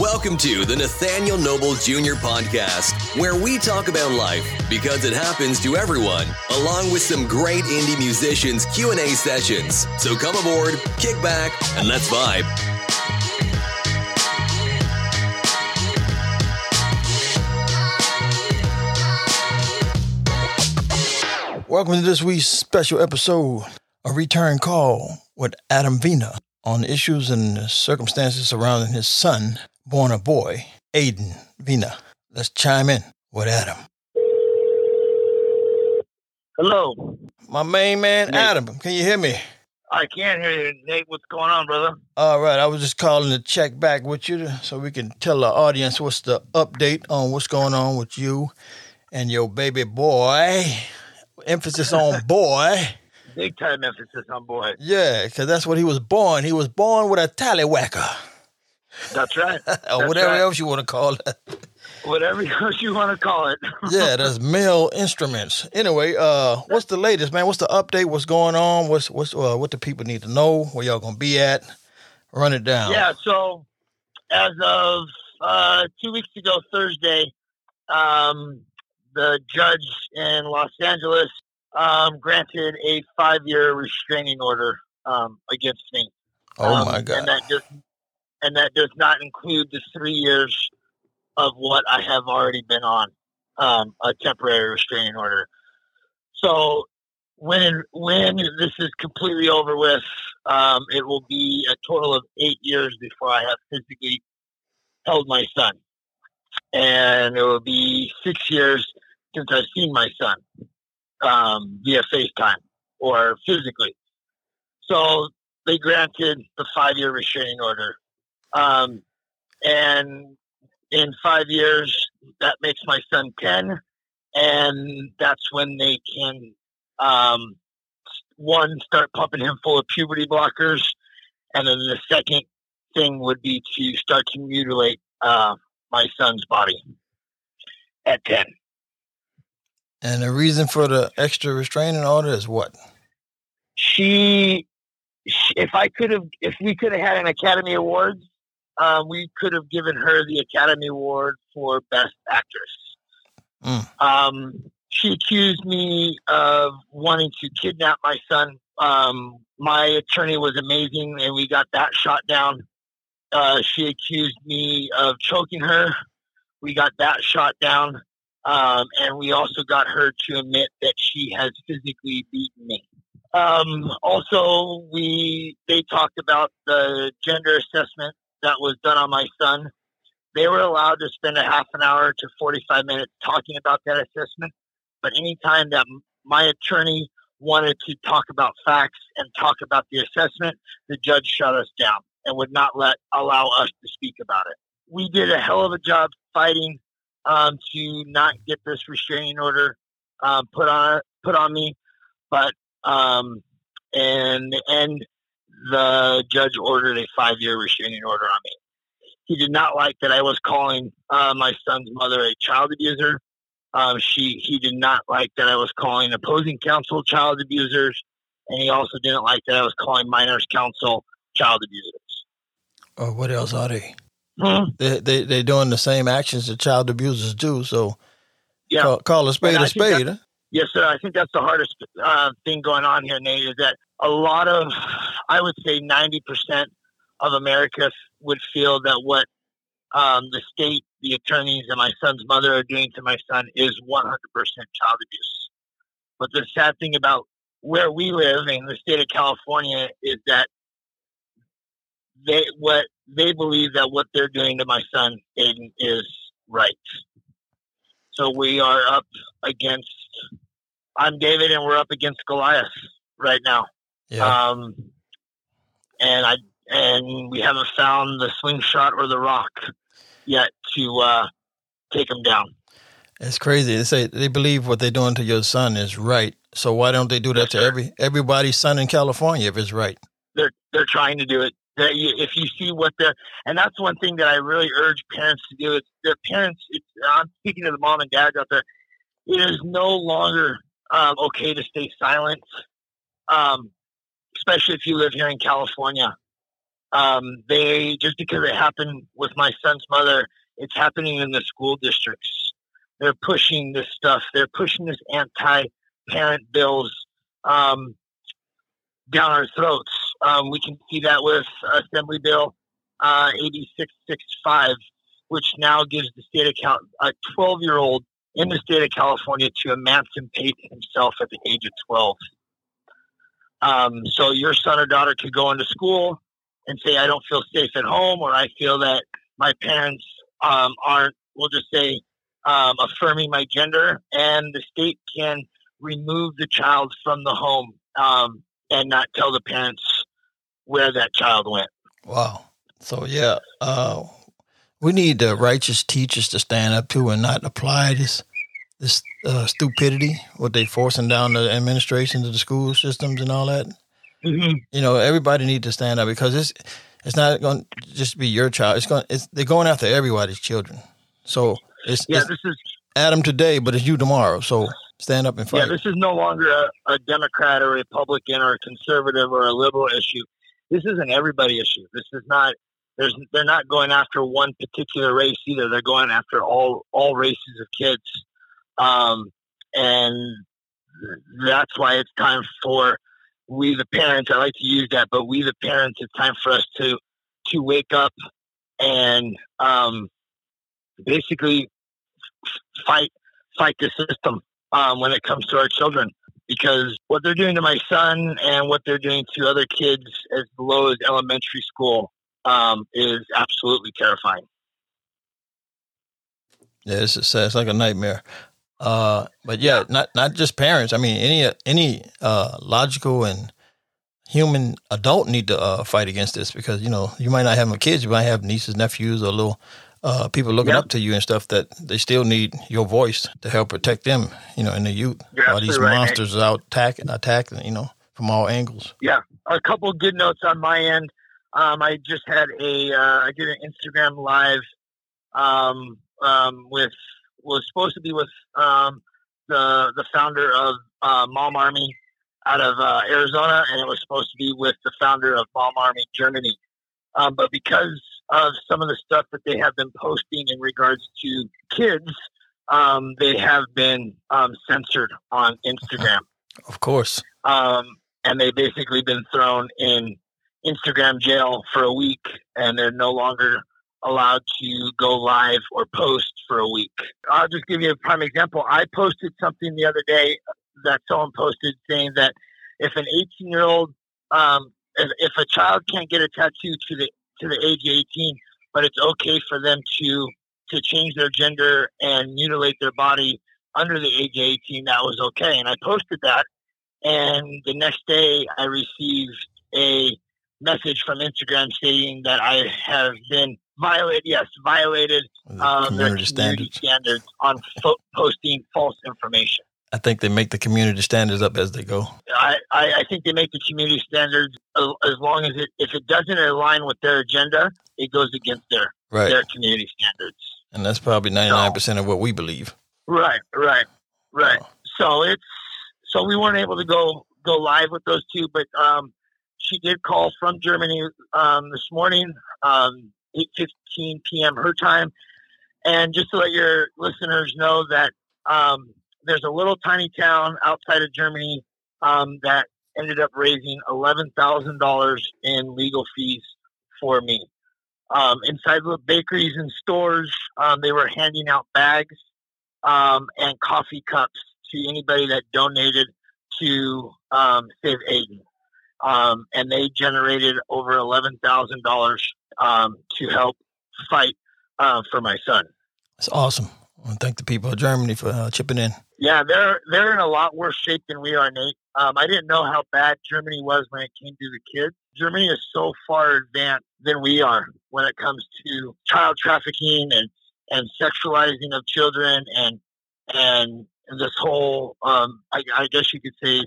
Welcome to the Nathaniel Noble Jr. podcast, where we talk about life because it happens to everyone, along with some great indie musicians Q&A sessions. So come aboard, kick back, and let's vibe. Welcome to this week's special episode, a return call with Adam Vena on issues and circumstances surrounding his son, born a boy, Aiden Vena. Let's chime in with Adam. Hello. My main man, Nate. Adam, can you hear me? I can't hear you, Nate. What's going on, brother? All right, I was just calling to check back with you to- so we can tell the audience what's the update on what's going on with you and your baby boy. Emphasis on boy. Big time emphasis on boy. Yeah, because that's what he was born. He was born with a tallywhacker. That's right. or That's whatever right. else you want to call it. Whatever else you want to call it. yeah, that's male instruments. Anyway, uh, what's the latest, man? What's the update? What's going on? What's what's uh, what the people need to know? Where y'all gonna be at? Run it down. yeah. So, as of uh, two weeks ago, Thursday, um, the judge in Los Angeles um, granted a five-year restraining order um, against me. Oh Um, my god. And that does and that does not include the three years of what I have already been on um, a temporary restraining order. So when when this is completely over with, um, it will be a total of eight years before I have physically held my son, and it will be six years since I've seen my son um, via FaceTime or physically. So they granted the five year restraining order. Um, and in five years, that makes my son 10. And that's when they can, um, one, start pumping him full of puberty blockers. And then the second thing would be to start to mutilate uh, my son's body at 10. and the reason for the extra restraining order is what? she, she if I could have, if we could have had an Academy Awards, um, we could have given her the Academy Award for Best Actress. Mm. Um, she accused me of wanting to kidnap my son. Um, my attorney was amazing, and we got that shot down. Uh, she accused me of choking her. We got that shot down. Um, and we also got her to admit that she has physically beaten me. Um, also, we they talked about the gender assessment that was done on my son. They were allowed to spend a half an hour to 45 minutes talking about that assessment. But anytime that my attorney wanted to talk about facts and talk about the assessment, the judge shut us down and would not let allow us to speak about it. We did a hell of a job fighting um, to not get this restraining order um, put on put on me, but um, and and the judge ordered a five year restraining order on me. He did not like that I was calling uh, my son's mother a child abuser. Um, she he did not like that I was calling opposing counsel child abusers, and he also didn't like that I was calling minors counsel child abusers. Or what else are they? Hmm. They they they doing the same actions that child abusers do. So Yeah. call, call a spade a I a that- spade. huh? Yes, sir. I think that's the hardest uh, thing going on here, Nate, is that a lot of, I would say 90% of America would feel that what um, the state, the attorneys, and my son's mother are doing to my son is 100% child abuse. But the sad thing about where we live in the state of California is that they what they believe that what they're doing to my son Aiden is right. So we are up against I'm David, and we're up against Goliath right now. Yeah. Um, and I and we haven't found the slingshot or the rock yet to uh, take him down. It's crazy. They say they believe what they're doing to your son is right. So why don't they do that Yes, to sir. every everybody's son in California if it's right? They're they're trying to do it. If you see what they're, and that's one thing that I really urge parents to do. Is their parents. It's, I'm speaking to the mom and dads out there. It is no longer um, okay to stay silent, um, especially if you live here in California. Um, they just because it happened with my son's mother, it's happening in the school districts. They're pushing this stuff. They're pushing this anti-parent bills um, down our throats. Um, we can see that with Assembly Bill uh, 8665, which now gives the state Cal- a 12 year old in the state of California to emancipate himself at the age of 12. Um, so your son or daughter could go into school and say, I don't feel safe at home, or I feel that my parents um, aren't, we'll just say, um, affirming my gender, and the state can remove the child from the home um, and not tell the parents where that child went. Wow. So yeah, uh, we need the righteous teachers to stand up to and not apply this this uh, stupidity what they forcing down the administration to the school systems and all that. Mm-hmm. You know, everybody need to stand up because it's it's not going to just be your child. It's going it's they're going after everybody's children. So it's yeah, it's this is Adam today, but it's you tomorrow. So stand up and fight. Yeah, this is no longer a, a Democrat or Republican or a conservative or a liberal issue. This is an everybody issue. This is not there's they're not going after one particular race either. They're going after all all races of kids, um, and that's why it's time for we the parents. I like to use that, but we the parents. It's time for us to to wake up and um, basically fight fight the system um, when it comes to our children because what they're doing to my son and what they're doing to other kids as low as elementary school um, is absolutely terrifying. Yeah, it's, it's like a nightmare. Uh, but yeah, not not just parents. I mean, any any uh, logical and human adult need to uh, fight against this because you know you might not have kids, you might have nieces, nephews, or little uh, people looking yep. up to you and stuff that they still need your voice to help protect them. You know, in the youth, all these right, monsters out attacking, attacking. You know, from all angles. Yeah, a couple good notes on my end. Um, I just had a uh, I did an Instagram live um, um, with was supposed to be with um, the the founder of uh, Mom Army out of uh, Arizona, and it was supposed to be with the founder of Mom Army Germany. Um, but because of some of the stuff that they have been posting in regards to kids, um, they have been um, censored on Instagram. Of course. Um, and they've basically been thrown in Instagram jail for a week, and they're no longer allowed to go live or post for a week. I'll just give you a prime example. I posted something the other day that someone posted saying that if an 18 year old, um, if, if a child can't get a tattoo to the to the age of 18, but it's okay for them to to change their gender and mutilate their body under the age of 18, that was okay. And I posted that, and the next day I received a message from Instagram stating that I have been violated, yes, violated um, community their community standards, standards on fo- posting false information. I think they make the community standards up as they go. I, I, I think they make the community standards as long as it, if it doesn't align with their agenda, it goes against their right. their community standards. And that's probably ninety nine percent of what we believe. Right, right, right. Oh. So it's so we weren't able to go go live with those two, but um, she did call from Germany um, this morning, um, 8.15 p.m. her time. And just to let your listeners know that um, there's a little tiny town outside of Germany um, that ended up raising $11,000 in legal fees for me. Um, inside the bakeries and stores, um, they were handing out bags and coffee cups to anybody that donated to Save Aiden um, and they generated over eleven thousand um, to help fight uh, for my son. That's awesome. I want to thank the people of Germany for uh, chipping in. Yeah, they're they're in a lot worse shape than we are, Nate. Um, I didn't know how bad Germany was when it came to the kids. Germany is so far advanced than we are when it comes to child trafficking and and sexualizing of children and and this whole um, I, I guess you could say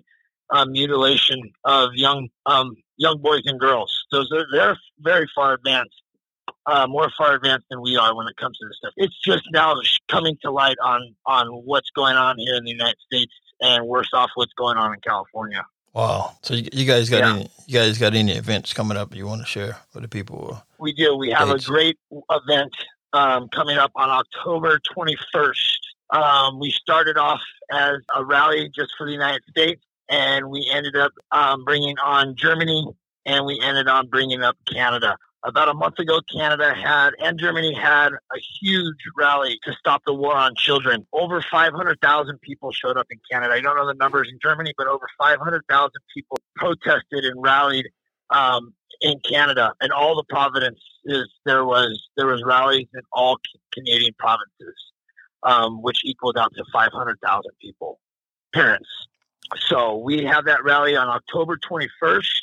um, mutilation of young um, young boys and girls. So they're, they're very far advanced, uh, more far advanced than we are when it comes to this stuff. It's just now coming to light on on what's going on here in the United States, and worse off, what's going on in California. Wow. So you, you guys got Yeah. any? You guys got any events coming up you want to share with the people? We do. We have Dates. a great event um, coming up on October 21st. Um, we started off as a rally just for the United States, and we ended up um, bringing on Germany, and we ended on bringing up Canada. About a month ago, Canada had and Germany had a huge rally to stop the war on children. Over 500,000 people showed up in Canada. I don't know the numbers in Germany, but over 500,000 people protested and rallied um, in Canada and all the provinces. There was there was rallies in all Canadian provinces, um, which equaled out to 500,000 people, parents. So we have that rally on October 21st,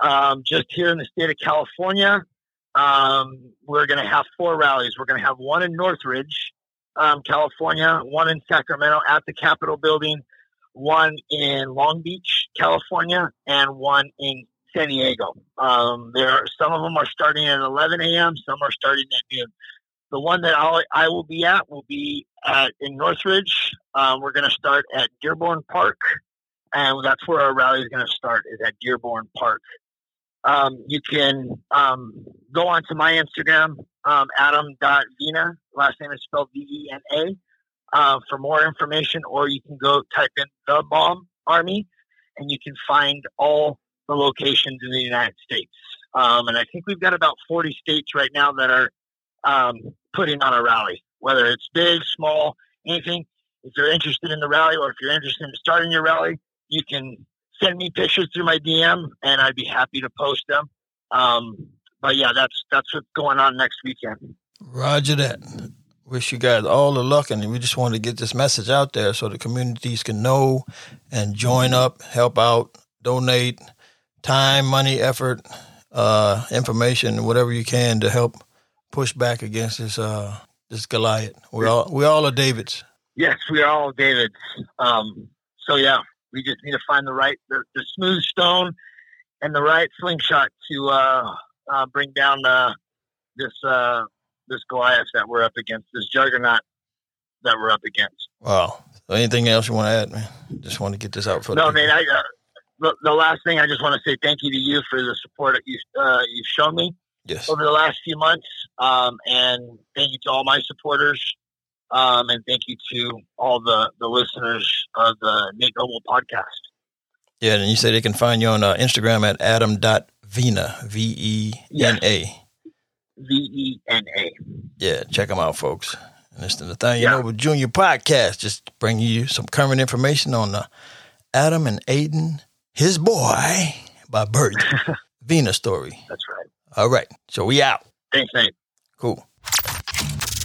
um, just here in the state of California. Um, we're going to have four rallies. We're going to have one in Northridge, um, California, one in Sacramento at the Capitol building, one in Long Beach, California, and one in San Diego. Um, there are some of them are starting at 11 a.m. Some are starting at noon. The one that I'll, I will be at will be at, in Northridge. Um, we're going to start at Dearborn Park, and that's where our rally is going to start. Is at Dearborn Park. Um, you can um, go onto my Instagram, um, adam.vena. Last name is spelled V E N A. Uh, for more information, or you can go type in the Mom Army, and you can find all the locations in the United States. Um, and I think we've got about 40 states right now that are um, putting on a rally, whether it's big, small, anything. If you're interested in the rally or if you're interested in starting your rally, you can send me pictures through my DM and I'd be happy to post them. Um, but yeah, that's that's what's going on next weekend. Roger that. Wish you guys all the luck, and we just want to get this message out there so the communities can know and join up, help out, donate time, money, effort, uh, information, whatever you can to help push back against this uh, this Goliath. We all we all are Davids. Yes, we are all Davids. Um, so yeah, we just need to find the right, the, the smooth stone, and the right slingshot to uh, uh, bring down uh, this uh, this Goliath that we're up against, this juggernaut that we're up against. Wow. Anything else you want to add, man? Just want to get this out for the No, man. I, uh, the, the last thing I just want to say thank you to you for the support that you uh, you've shown me Yes. over the last few months, um, and thank you to all my supporters, um, and thank you to all the the listeners of the Nate Noble podcast. Yeah, and you say they can find you on uh, Instagram at adam.vena, V E N A. V E N A. Yeah, check them out, folks. And it's the Nathaniel Yeah. Noble Jr. podcast, just bringing you some current information on the Adam and Aiden, his boy by birth, Vena story. That's right. All right, so we out. Thanks, Nate. Cool.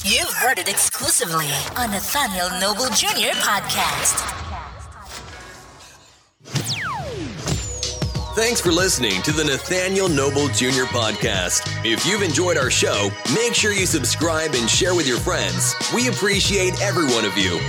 You've heard it exclusively on Nathaniel Noble Jr. podcast. Thanks for listening to the Nathaniel Noble Jr. podcast. If you've enjoyed our show, make sure you subscribe and share with your friends. We appreciate every one of you.